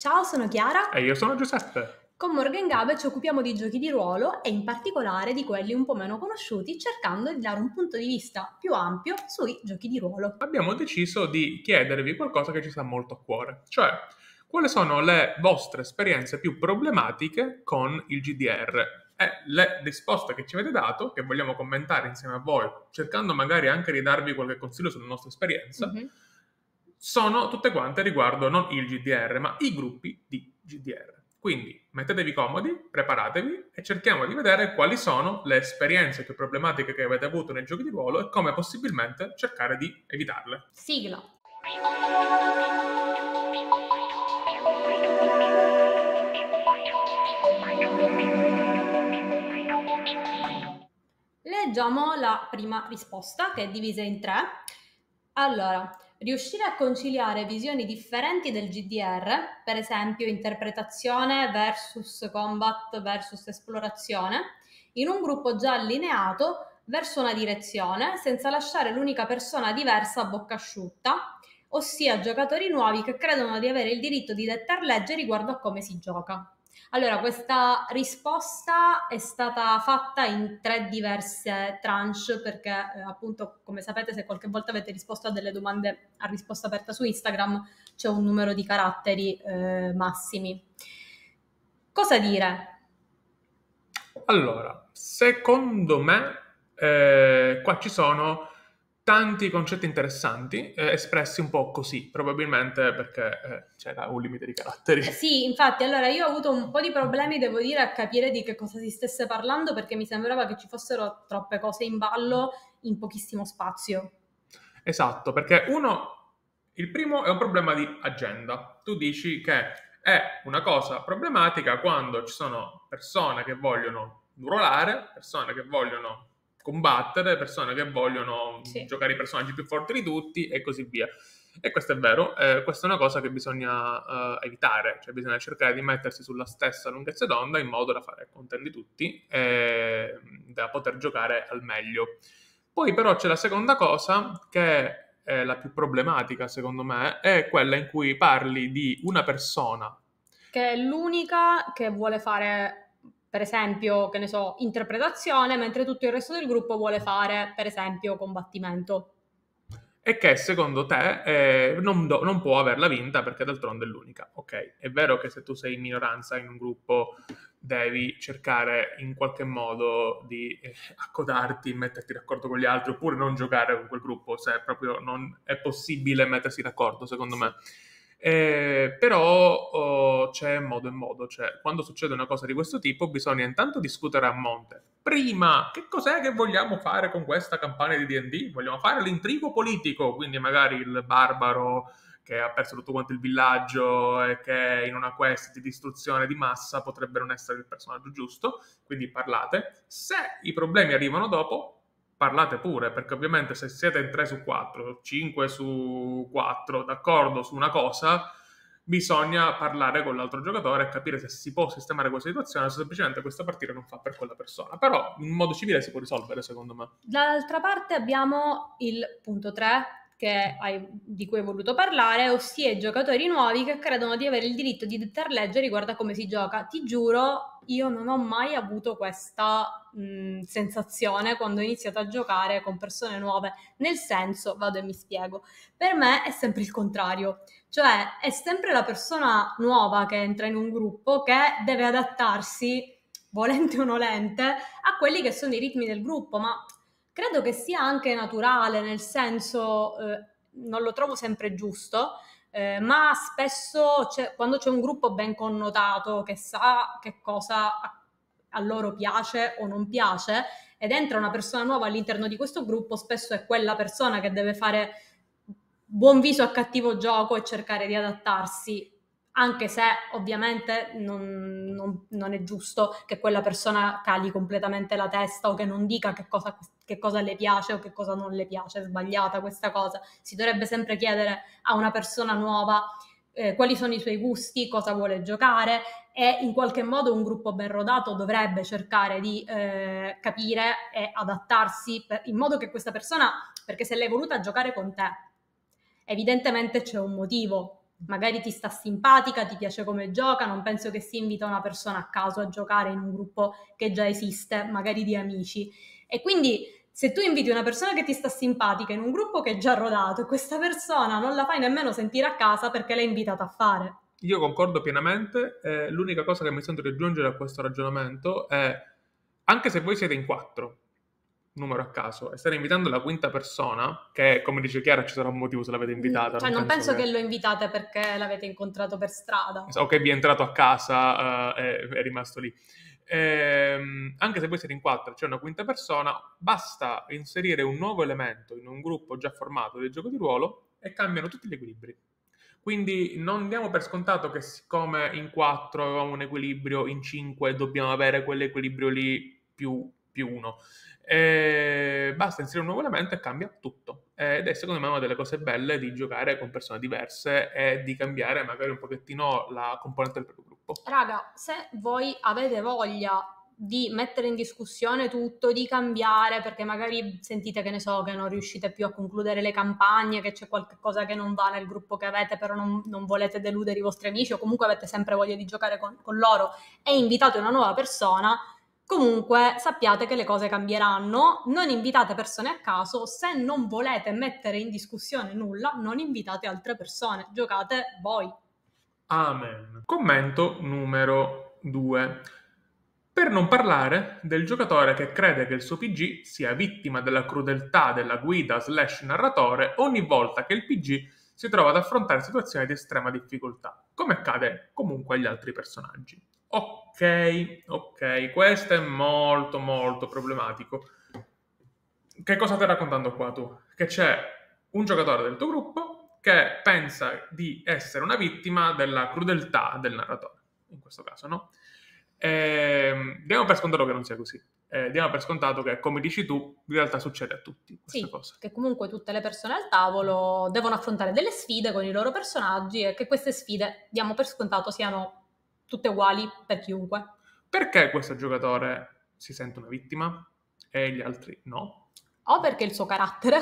Ciao, sono Chiara. E io sono Giuseppe. Con Morgan Gabe ci occupiamo di giochi di ruolo e in particolare di quelli un po' meno conosciuti, cercando di dare un punto di vista più ampio sui giochi di ruolo. Abbiamo deciso di chiedervi qualcosa che ci sta molto a cuore, cioè quali sono le vostre esperienze più problematiche con il GDR? E le risposte che ci avete dato, che vogliamo commentare insieme a voi, cercando magari anche di darvi qualche consiglio sulla nostra esperienza, mm-hmm. Sono tutte quante riguardo non il GDR, ma i gruppi di GDR. Quindi mettetevi comodi, preparatevi e cerchiamo di vedere quali sono le esperienze più problematiche che avete avuto nei giochi di ruolo e come possibilmente cercare di evitarle. Sigla. Leggiamo la prima risposta che è divisa in tre. Allora, riuscire a conciliare visioni differenti del GDR, per esempio interpretazione versus combat versus esplorazione, in un gruppo già allineato verso una direzione senza lasciare l'unica persona diversa a bocca asciutta, ossia giocatori nuovi che credono di avere il diritto di dettar legge riguardo a come si gioca. Allora, questa risposta è stata fatta in tre diverse tranche perché eh, appunto, come sapete, se qualche volta avete risposto a delle domande a risposta aperta su Instagram, c'è un numero di caratteri eh, massimi. Cosa dire? Allora, secondo me eh, qua ci sono tanti concetti interessanti, eh, espressi un po' così, probabilmente perché eh, c'era un limite di caratteri. Eh, sì, infatti, allora io ho avuto un po' di problemi, devo dire, a capire di che cosa si stesse parlando, perché mi sembrava che ci fossero troppe cose in ballo in pochissimo spazio. Esatto, perché uno, il primo è un problema di agenda. Tu dici che è una cosa problematica quando ci sono persone che vogliono ruolare, persone che vogliono combattere, persone che vogliono sì. giocare i personaggi più forti di tutti e così via. E questo è vero, eh, questa è una cosa che bisogna uh, evitare, cioè bisogna cercare di mettersi sulla stessa lunghezza d'onda in modo da fare content di tutti e da poter giocare al meglio. Poi però c'è la seconda cosa che è la più problematica secondo me, è quella in cui parli di una persona che è l'unica che vuole fare per esempio, che ne so, interpretazione, mentre tutto il resto del gruppo vuole fare, per esempio, combattimento. E che secondo te eh, non, do, non, può averla vinta perché d'altronde è l'unica. Ok, è vero che se tu sei in minoranza in un gruppo devi cercare in qualche modo di eh, accodarti, metterti d'accordo con gli altri oppure non giocare con quel gruppo se proprio non è possibile mettersi d'accordo, secondo me. Eh, però oh, c'è modo e modo, cioè quando succede una cosa di questo tipo bisogna intanto discutere a monte. Prima, che cos'è che vogliamo fare con questa campagna di D&D? Vogliamo fare l'intrigo politico, quindi magari il barbaro che ha perso tutto quanto il villaggio e che in una quest di distruzione di massa potrebbe non essere il personaggio giusto, quindi parlate. Se i problemi arrivano dopo, parlate pure, perché ovviamente se siete in 3 su 4, 5 su 4, d'accordo su una cosa, bisogna parlare con l'altro giocatore e capire se si può sistemare questa situazione o se semplicemente questa partita non fa per quella persona. Però in modo civile si può risolvere, secondo me. Dall'altra parte abbiamo il punto 3, che hai, di cui hai voluto parlare, ossia i giocatori nuovi che credono di avere il diritto di dettare legge riguardo a come si gioca. Ti giuro, io non ho mai avuto questa mh, sensazione quando ho iniziato a giocare con persone nuove, nel senso, vado e mi spiego, per me è sempre il contrario, cioè è sempre la persona nuova che entra in un gruppo che deve adattarsi volente o nolente, a quelli che sono i ritmi del gruppo, ma credo che sia anche naturale, nel senso eh, non lo trovo sempre giusto, eh, ma spesso c'è, quando c'è un gruppo ben connotato che sa che cosa a, loro piace o non piace ed entra una persona nuova all'interno di questo gruppo, spesso è quella persona che deve fare buon viso a cattivo gioco e cercare di adattarsi anche se ovviamente non, non, non, è giusto che quella persona cali completamente la testa o che non dica che cosa, che cosa, le piace o che cosa non le piace, è sbagliata questa cosa. Si dovrebbe sempre chiedere a una persona nuova eh, quali sono i suoi gusti, cosa vuole giocare e in qualche modo un gruppo ben rodato dovrebbe cercare di eh, capire e adattarsi per, in modo che questa persona, perché se l'hai voluta giocare con te, evidentemente c'è un motivo magari ti sta simpatica, ti piace come gioca, non penso che si invita una persona a caso a giocare in un gruppo che già esiste, magari di amici. E quindi se tu inviti una persona che ti sta simpatica in un gruppo che è già rodato, questa persona non la fai nemmeno sentire a casa perché l'hai invitata a fare. Io concordo pienamente, eh, l'unica cosa che mi sento di aggiungere a questo ragionamento è, anche se voi siete in quattro, numero a caso, e state invitando la quinta persona, che come dice Chiara ci sarà un motivo se l'avete invitata. Cioè non, penso, che... che... lo invitate perché l'avete incontrato per strada. O che vi è entrato a casa uh, e è rimasto lì. Ehm, anche se voi siete in quattro, c'è cioè una quinta persona, basta inserire un nuovo elemento in un gruppo già formato del gioco di ruolo e cambiano tutti gli equilibri. Quindi non diamo per scontato che siccome in 4 avevamo un equilibrio, in 5 dobbiamo avere quell'equilibrio lì più, più 1. E basta inserire un nuovo elemento e cambia tutto. Ed è secondo me una delle cose belle di giocare con persone diverse e di cambiare magari un pochettino la componente del proprio gruppo. Raga, se voi avete voglia di mettere in discussione tutto, di cambiare, perché magari sentite che ne so, che non riuscite più a concludere le campagne, che c'è qualcosa che non va nel gruppo che avete, però non, non volete deludere i vostri amici o comunque avete sempre voglia di giocare con, con loro e invitate una nuova persona, Comunque sappiate che le cose cambieranno, non invitate persone a caso, se non volete mettere in discussione nulla, non invitate altre persone, giocate voi. Amen. Commento numero 2. Per non parlare del giocatore che crede che il suo PG sia vittima della crudeltà della guida slash narratore ogni volta che il PG si trova ad affrontare situazioni di estrema difficoltà, come accade comunque agli altri personaggi. Ok, ok, questo è molto molto problematico. Che cosa stai raccontando qua tu? Che c'è un giocatore del tuo gruppo che pensa di essere una vittima della crudeltà del narratore, in questo caso, no? Eh, diamo per scontato che non sia così. Eh, diamo per scontato che, come dici tu, in realtà succede a tutti. Sì, cosa. che comunque tutte le persone al tavolo devono affrontare delle sfide con i loro personaggi e che queste sfide, diamo per scontato, siano tutte uguali per chiunque. Perché questo giocatore si sente una vittima e gli altri no? O perché il suo carattere.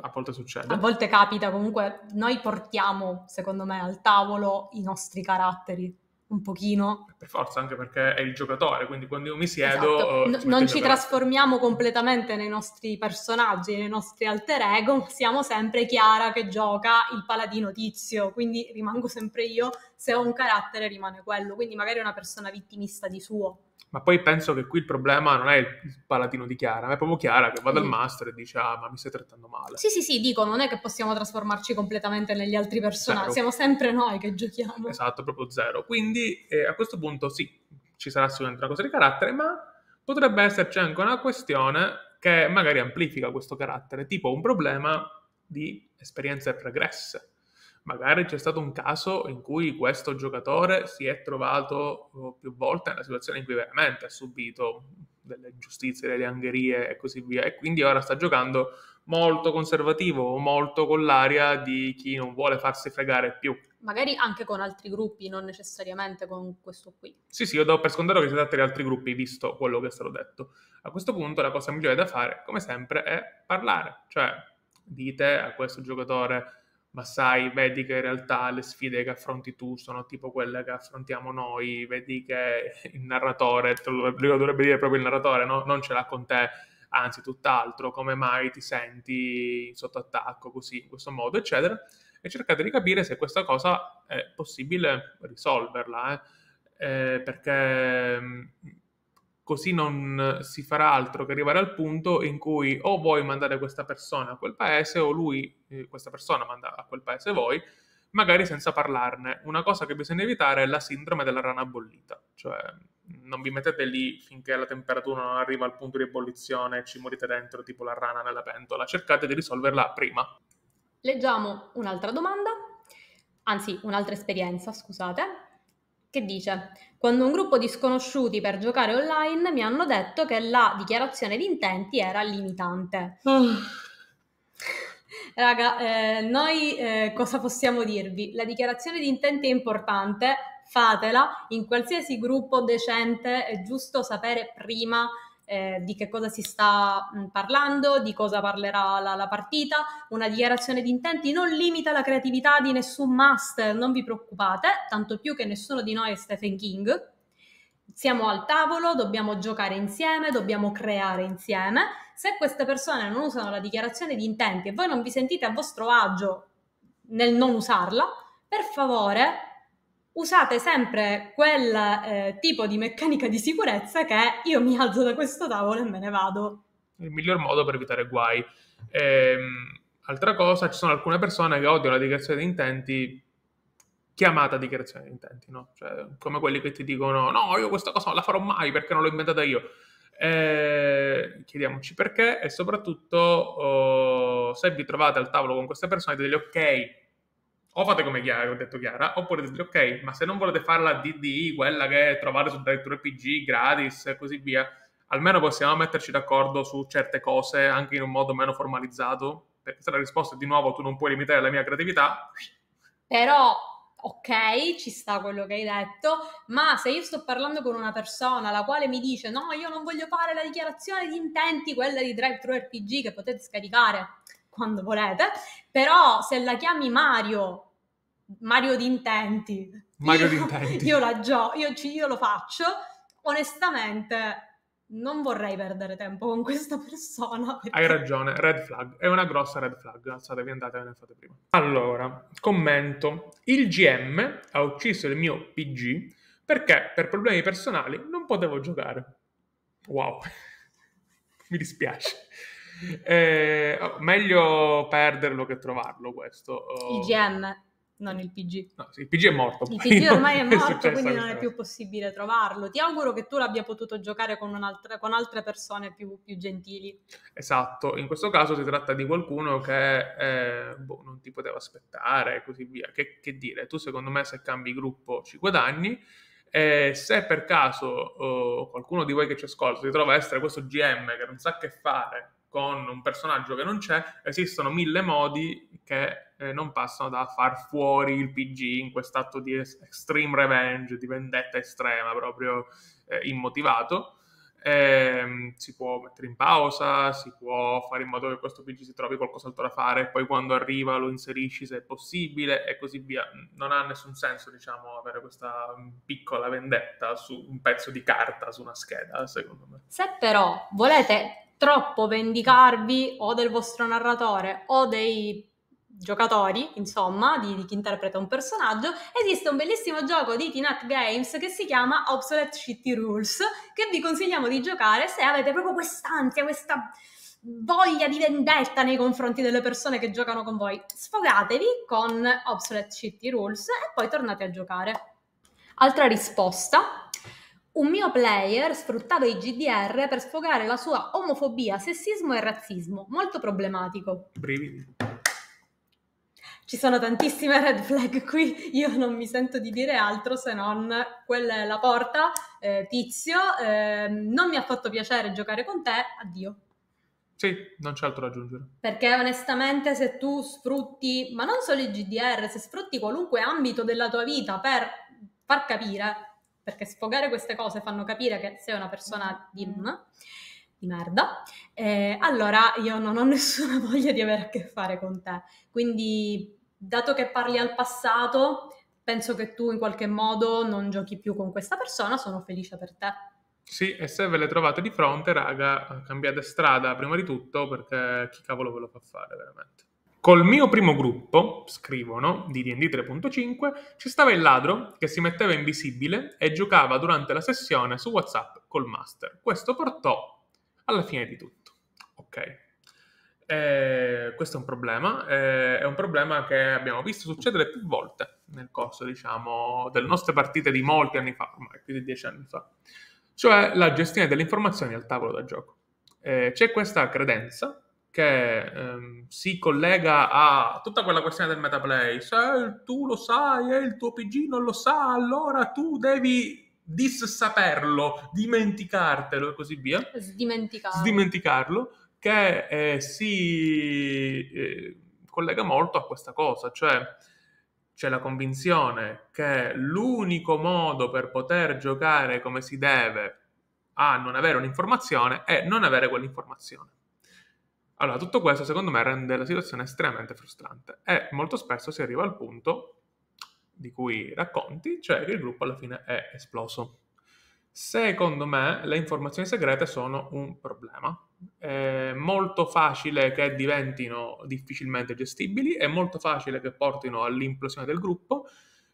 A volte succede. A volte capita, comunque noi portiamo, secondo me, al tavolo i nostri caratteri un pochino. Per forza, anche perché è il giocatore, quindi quando io mi siedo... Esatto. Uh, N- non ci trasformiamo completamente nei nostri personaggi, nei nostri alter ego, siamo sempre Chiara che gioca il paladino tizio, quindi rimango sempre io, se ho un carattere rimane quello, quindi magari una persona vittimista di suo. Ma poi penso che qui il problema non è il paladino di Chiara, ma è proprio Chiara che va dal master e dice ah ma mi stai trattando male. Sì sì sì, dico, non è che possiamo trasformarci completamente negli altri personaggi, siamo sempre noi che giochiamo. Esatto, proprio zero. Quindi eh, a questo punto sì, ci sarà sicuramente una cosa di carattere, ma potrebbe esserci anche una questione che magari amplifica questo carattere, tipo un problema di esperienze pregresse magari c'è stato un caso in cui questo giocatore si è trovato oh, più volte nella situazione in cui veramente ha subito delle ingiustizie, delle angherie e così via, e quindi ora sta giocando molto conservativo molto con l'aria di chi non vuole farsi fregare più. Magari anche con altri gruppi, non necessariamente con questo qui. Sì, sì, io do per scontato che si tratta di altri gruppi, visto quello che è stato detto. A questo punto la cosa migliore da fare, come sempre, è parlare. Cioè, dite a questo giocatore ma sai, vedi che in realtà le sfide che affronti tu sono tipo quelle che affrontiamo noi, vedi che il narratore, lo dovrebbe dire proprio il narratore, no? non ce l'ha con te, anzi tutt'altro, come mai ti senti sotto attacco così, in questo modo, eccetera, e cercate di capire se questa cosa è possibile risolverla, eh? Eh, perché così non si farà altro che arrivare al punto in cui o vuoi mandare questa persona a quel paese o lui, eh, questa persona manda a quel paese voi, magari senza parlarne. Una cosa che bisogna evitare è la sindrome della rana bollita, cioè non vi mettete lì finché la temperatura non arriva al punto di ebollizione e ci morite dentro tipo la rana nella pentola, cercate di risolverla prima. Leggiamo un'altra domanda, anzi un'altra esperienza, scusate che dice: Quando un gruppo di sconosciuti per giocare online mi hanno detto che la dichiarazione di intenti era limitante. Oh. Raga, eh, noi eh, cosa possiamo dirvi? La dichiarazione di intenti è importante, fatela in qualsiasi gruppo decente, è giusto sapere prima eh, di che cosa si sta mh, parlando, di cosa parlerà la, la, partita. Una dichiarazione di intenti non limita la creatività di nessun master, non vi preoccupate, tanto più che nessuno di noi è Stephen King. Siamo al tavolo, dobbiamo giocare insieme, dobbiamo creare insieme. Se queste persone non usano la dichiarazione di intenti e voi non vi sentite a vostro agio nel non usarla, per favore usate sempre quel eh, tipo di meccanica di sicurezza che io mi alzo da questo tavolo e me ne vado. Il miglior modo per evitare guai. Ehm, altra cosa, ci sono alcune persone che odiano la dichiarazione di intenti chiamata dichiarazione di intenti, no? Cioè, come quelli che ti dicono no, io questa cosa non la farò mai perché non l'ho inventata io. Eh, chiediamoci perché e soprattutto oh, se vi trovate al tavolo con queste persone dite ok o fate come Chiara, ho detto Chiara, oppure dite ok, ma se non volete fare la DDI, quella che trovate su Directory PG gratis e così via, almeno possiamo metterci d'accordo su certe cose anche in un modo meno formalizzato, perché se la risposta è di nuovo tu non puoi limitare la mia creatività. Però ok, ci sta quello che hai detto, ma se io sto parlando con una persona la quale mi dice no, io non voglio fare la dichiarazione di intenti, quella di DriveThru RPG che potete scaricare quando volete, però se la chiami Mario Mario di intenti. Mario di intenti. Io, la gio- io, io lo faccio, onestamente non vorrei perdere tempo con questa persona. Perché... Hai ragione, red flag, è una grossa red flag, alzatevi andate, ve ne fate prima. Allora, commento, il GM ha ucciso il mio PG perché per problemi personali non potevo giocare. Wow, mi dispiace. Eh, oh, meglio perderlo che trovarlo questo. Oh. Il GM non il PG. No, il PG è morto. Il PG ormai è morto, quindi non è più possibile trovarlo. Ti auguro che tu l'abbia potuto giocare con, con altre persone più, più, gentili. Esatto, in questo caso si tratta di qualcuno che eh, boh, non ti poteva aspettare e così via. Che, che, dire, tu secondo me se cambi gruppo ci guadagni. E se per caso oh, qualcuno di voi che ci ascolta si trova a essere questo GM che non sa che fare con un personaggio che non c'è, esistono mille modi che eh, non passano da far fuori il PG in quest'atto di extreme revenge, di vendetta estrema, proprio eh, immotivato. Eh, si può mettere in pausa, si può fare in modo che questo PG si trovi qualcos'altro da fare, poi quando arriva lo inserisci se è possibile e così via. Non ha nessun senso, diciamo, avere questa piccola vendetta su un pezzo di carta, su una scheda, secondo me. Se però volete troppo vendicarvi o del vostro narratore o dei giocatori, insomma, di, di, chi interpreta un personaggio, esiste un bellissimo gioco di Tinat Games che si chiama Obsolete Shitty Rules, che vi consigliamo di giocare se avete proprio quest'ansia, questa voglia di vendetta nei confronti delle persone che giocano con voi. Sfogatevi con Obsolete Shitty Rules e poi tornate a giocare. Altra risposta, un mio player sfruttava i GDR per sfogare la sua omofobia, sessismo e razzismo, molto problematico. Brividi. Ci sono tantissime red flag qui, io non mi sento di dire altro se non quella è la porta, eh, tizio, eh, non mi ha fatto piacere giocare con te, addio. Sì, non c'è altro da aggiungere. Perché onestamente se tu sfrutti, ma non solo i GDR, se sfrutti qualunque ambito della tua vita per far capire perché sfogare queste cose fanno capire che sei una persona di, di merda, eh, allora io non ho nessuna voglia di avere a che fare con te. Quindi, dato che parli al passato, penso che tu in qualche modo non giochi più con questa persona, sono felice per te. Sì, e se ve le trovate di fronte, raga, cambiate strada prima di tutto perché chi cavolo ve lo fa fare veramente. Col mio primo gruppo, scrivono, di D&D 3.5, ci stava il ladro che si metteva invisibile e giocava durante la sessione su WhatsApp col master. Questo portò alla fine di tutto. Ok. Eh, questo è un problema, eh, è un problema che abbiamo visto succedere più volte nel corso, diciamo, delle nostre partite di molti anni fa, ormai più di dieci anni fa, cioè la gestione delle informazioni al tavolo da gioco. Eh, c'è questa credenza che ehm, si collega a tutta quella questione del metaplay. Se tu lo sai e il tuo PG non lo sa, allora tu devi dissaperlo, dimenticartelo e così via. Sdimenticarlo. Sdimenticarlo, che eh, si eh, collega molto a questa cosa, cioè c'è la convinzione che l'unico modo per poter giocare come si deve a non avere un'informazione e non avere quell'informazione. Allora, tutto questo secondo me rende la situazione estremamente frustrante e molto spesso si arriva al punto di cui racconti, cioè che il gruppo alla fine è esploso. Secondo me le informazioni segrete sono un problema. È molto facile che diventino difficilmente gestibili, è molto facile che portino all'implosione del gruppo.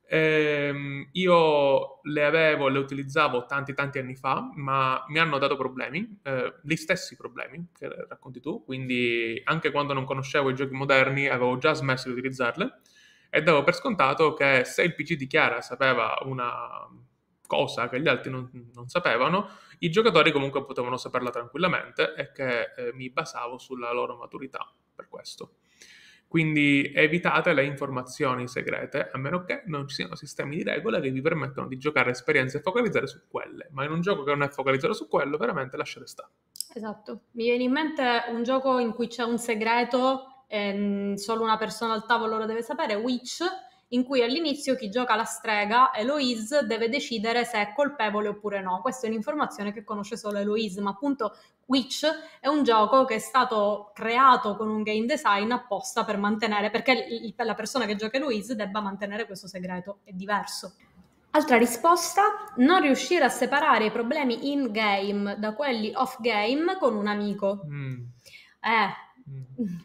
Eh, io le avevo, le utilizzavo tanti tanti anni fa, ma mi hanno dato problemi, eh, gli stessi problemi che racconti tu, quindi anche quando non conoscevo i giochi moderni avevo già smesso di utilizzarle e davo per scontato che se il PC di Chiara sapeva una cosa che gli altri non, non, sapevano, i giocatori comunque potevano saperla tranquillamente e che eh, mi basavo sulla loro maturità per questo. Quindi evitate le informazioni segrete, a meno che non ci siano sistemi di regole che vi permettono di giocare esperienze e focalizzare su quelle. Ma in un gioco che non è focalizzato su quello, veramente lasciate stare. Esatto. Mi viene in mente un gioco in cui c'è un segreto e solo una persona al tavolo lo deve sapere, Witch, in cui all'inizio chi gioca la strega, Eloise, deve decidere se è colpevole oppure no. Questa è un'informazione che conosce solo Eloise, ma appunto Witch è un gioco che è stato creato con un game design apposta per mantenere, perché la persona che gioca Eloise debba mantenere questo segreto, è diverso. Altra risposta, non riuscire a separare i problemi in game da quelli off game con un amico. Mm. Eh.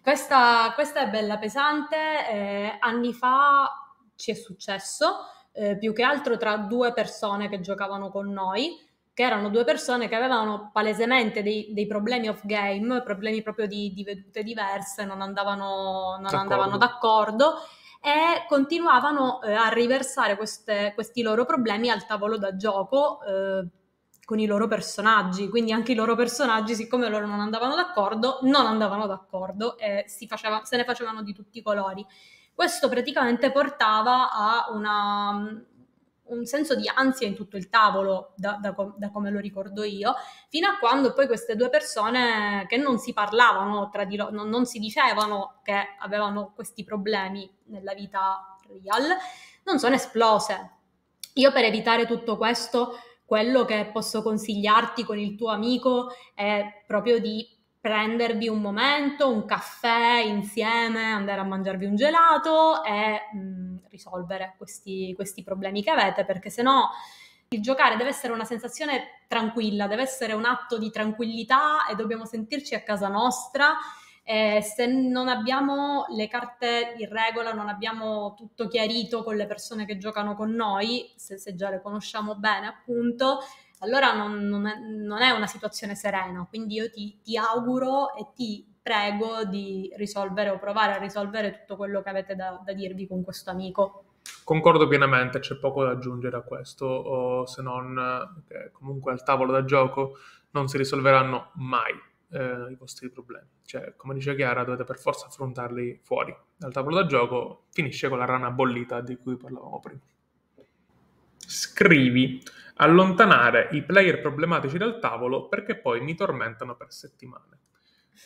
Questa, questa, è bella pesante. Eh, anni fa ci è successo, eh, più che altro tra due persone che giocavano con noi, che erano due persone che avevano palesemente dei, dei problemi off game, problemi proprio di, di vedute diverse, non andavano, non d'accordo. andavano d'accordo e continuavano eh, a riversare queste, questi loro problemi al tavolo da gioco eh, con i loro personaggi. Quindi anche i loro personaggi, siccome loro non andavano d'accordo, non andavano d'accordo e faceva, se ne facevano di tutti i colori. Questo praticamente portava a una, un senso di ansia in tutto il tavolo, da, da, da, come lo ricordo io, fino a quando poi queste due persone che non si parlavano tra di loro, non, non si dicevano che avevano questi problemi nella vita real, non sono esplose. Io per evitare tutto questo, quello che posso consigliarti con il tuo amico è proprio di prendervi un momento, un caffè insieme, andare a mangiarvi un gelato e mh, mm, risolvere questi, questi problemi che avete, perché se no il giocare deve essere una sensazione tranquilla, deve essere un atto di tranquillità e dobbiamo sentirci a casa nostra. E se non abbiamo le carte in regola, non abbiamo tutto chiarito con le persone che giocano con noi, se, se già le conosciamo bene, appunto, allora non, non, è, non, è, una situazione serena. Quindi io ti, ti, auguro e ti prego di risolvere o provare a risolvere tutto quello che avete da, da dirvi con questo amico. Concordo pienamente, c'è poco da aggiungere a questo, se non che comunque al tavolo da gioco non si risolveranno mai eh, i vostri problemi. Cioè, come dice Chiara, dovete per forza affrontarli fuori. Dal tavolo da gioco finisce con la rana bollita di cui parlavamo prima. Scrivi allontanare i player problematici dal tavolo perché poi mi tormentano per settimane.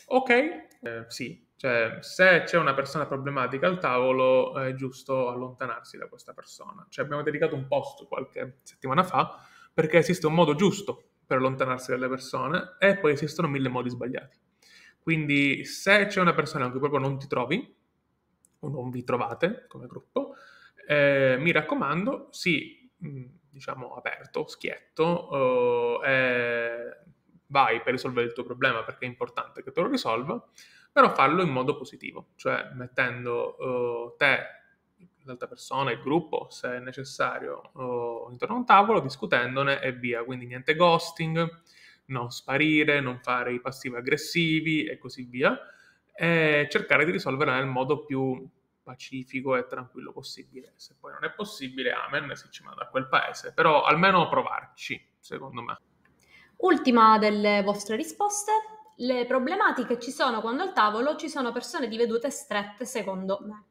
Ok, eh, sì, cioè se c'è una persona problematica al tavolo è giusto allontanarsi da questa persona. Cioè, abbiamo dedicato un post qualche settimana fa perché esiste un modo giusto per allontanarsi dalle persone e poi esistono mille modi sbagliati. Quindi se c'è una persona con cui proprio non ti trovi o non vi trovate come gruppo, eh, mi raccomando, sì, mh, diciamo, aperto, schietto, uh, e vai per risolvere il tuo problema perché è importante che te lo risolva, però farlo in modo positivo, cioè mettendo uh, te, l'altra persona, il gruppo, se è necessario, intorno a un tavolo, discutendone e via. Quindi niente ghosting, non sparire, non fare i passivi aggressivi e così via, e cercare di risolvere nel modo più pacifico e tranquillo possibile. Se poi non è possibile, amen, si ci manda a quel paese, però almeno provarci, secondo me. Ultima delle vostre risposte, le problematiche ci sono quando al tavolo ci sono persone di vedute strette, secondo me.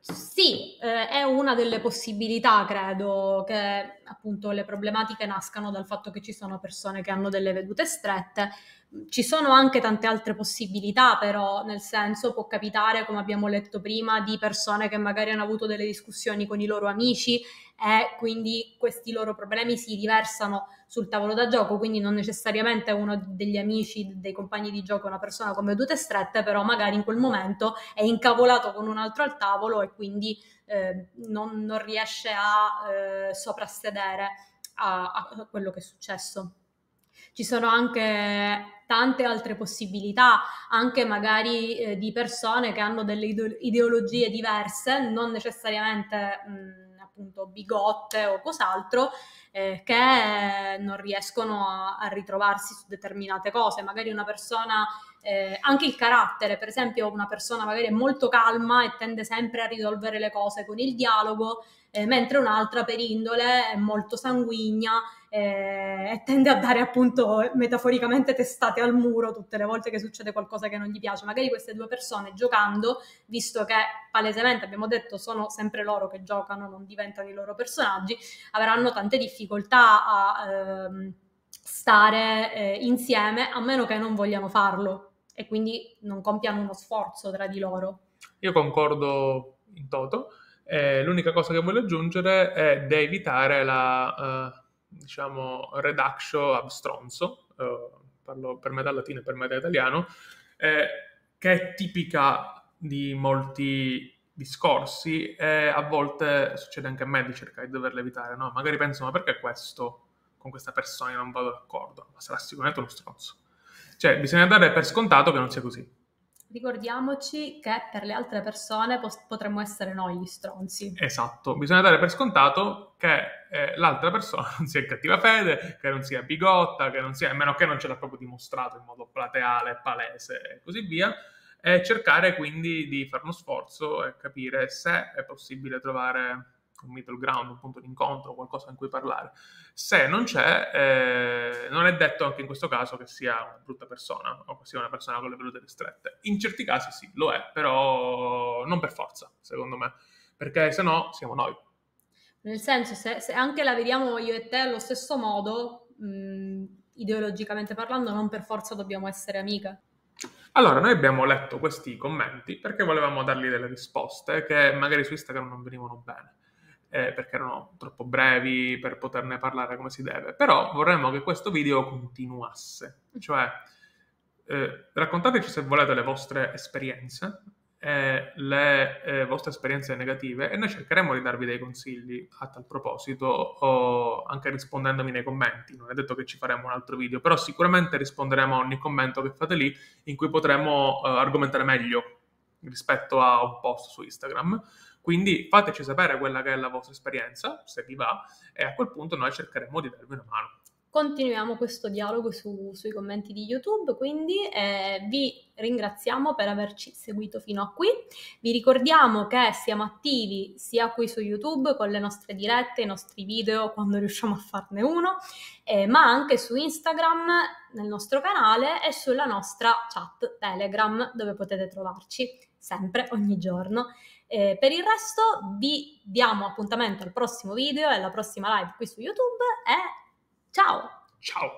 Sì, eh, è una delle possibilità, credo, che appunto le problematiche nascano dal fatto che ci sono persone che hanno delle vedute strette. Ci sono anche tante altre possibilità, però, nel senso può capitare, come abbiamo letto prima, di persone che magari hanno avuto delle discussioni con i loro amici e quindi questi loro problemi si riversano sul tavolo da gioco, quindi non necessariamente uno degli amici, dei compagni di gioco è una persona con vedute strette, però magari in quel momento è incavolato con un altro al tavolo e quindi eh, non, non, riesce a eh, soprassedere a, a quello che è successo. Ci sono anche tante altre possibilità, anche magari eh, di persone che hanno delle ideologie diverse, non necessariamente mh, appunto bigotte o cos'altro, eh, che non riescono a, a, ritrovarsi su determinate cose. Magari una persona, eh, anche il carattere, per esempio, una persona magari è molto calma e tende sempre a risolvere le cose con il dialogo, eh, mentre un'altra per indole è molto sanguigna e tende a dare appunto metaforicamente testate al muro tutte le volte che succede qualcosa che non gli piace. Magari queste due persone giocando, visto che palesemente abbiamo detto sono sempre loro che giocano, non diventano i loro personaggi, avranno tante difficoltà a ehm, stare eh, insieme a meno che non vogliano farlo e quindi non compiano uno sforzo tra di loro. Io concordo in toto. Eh, l'unica cosa che voglio aggiungere è da evitare la, uh, diciamo, reduction ab stronzo, uh, parlo per metà latino e per metà italiano, eh, che è tipica di molti discorsi e a volte succede anche a me di cercare di doverla evitare, no? Magari penso, ma perché questo con questa persona non vado d'accordo? Ma sarà sicuramente uno stronzo. Cioè, bisogna dare per scontato che non sia così ricordiamoci che per le altre persone pos- potremmo essere noi gli stronzi. Esatto, bisogna dare per scontato che eh, l'altra persona non sia in cattiva fede, che non sia bigotta, che non sia, a meno che non ce l'ha proprio dimostrato in modo plateale, palese e così via, e cercare quindi di fare uno sforzo e capire se è possibile trovare un middle ground, un punto d'incontro, qualcosa in cui parlare. Se non c'è, eh, non è detto anche in questo caso che sia una brutta persona o che sia una persona con le vedute ristrette. In certi casi sì, lo è, però non per forza, secondo me, perché se no siamo noi. Nel senso, se, se, anche la vediamo io e te allo stesso modo, mh, ideologicamente parlando, non per forza dobbiamo essere amiche. Allora, noi abbiamo letto questi commenti perché volevamo dargli delle risposte che magari su Instagram non venivano bene eh, perché erano troppo brevi per poterne parlare come si deve. Però vorremmo che questo video continuasse, cioè eh, raccontateci se volete le vostre esperienze, eh, le eh, vostre esperienze negative e noi cercheremo di darvi dei consigli a tal proposito o anche rispondendomi nei commenti. Non è detto che ci faremo un altro video, però sicuramente risponderemo a ogni commento che fate lì in cui potremo eh, argomentare meglio rispetto a un post su Instagram. Quindi fateci sapere quella che è la vostra esperienza, se vi va, e a quel punto noi cercheremo di darvi una mano. Continuiamo questo dialogo su, sui commenti di YouTube, quindi eh, vi ringraziamo per averci seguito fino a qui. Vi ricordiamo che siamo attivi sia qui su YouTube con le nostre dirette, i nostri video quando riusciamo a farne uno, eh, ma anche su Instagram, nel nostro canale e sulla nostra chat Telegram dove potete trovarci sempre, ogni giorno. Eh, per il resto vi diamo appuntamento al prossimo video e alla prossima live qui su YouTube e ciao! Ciao!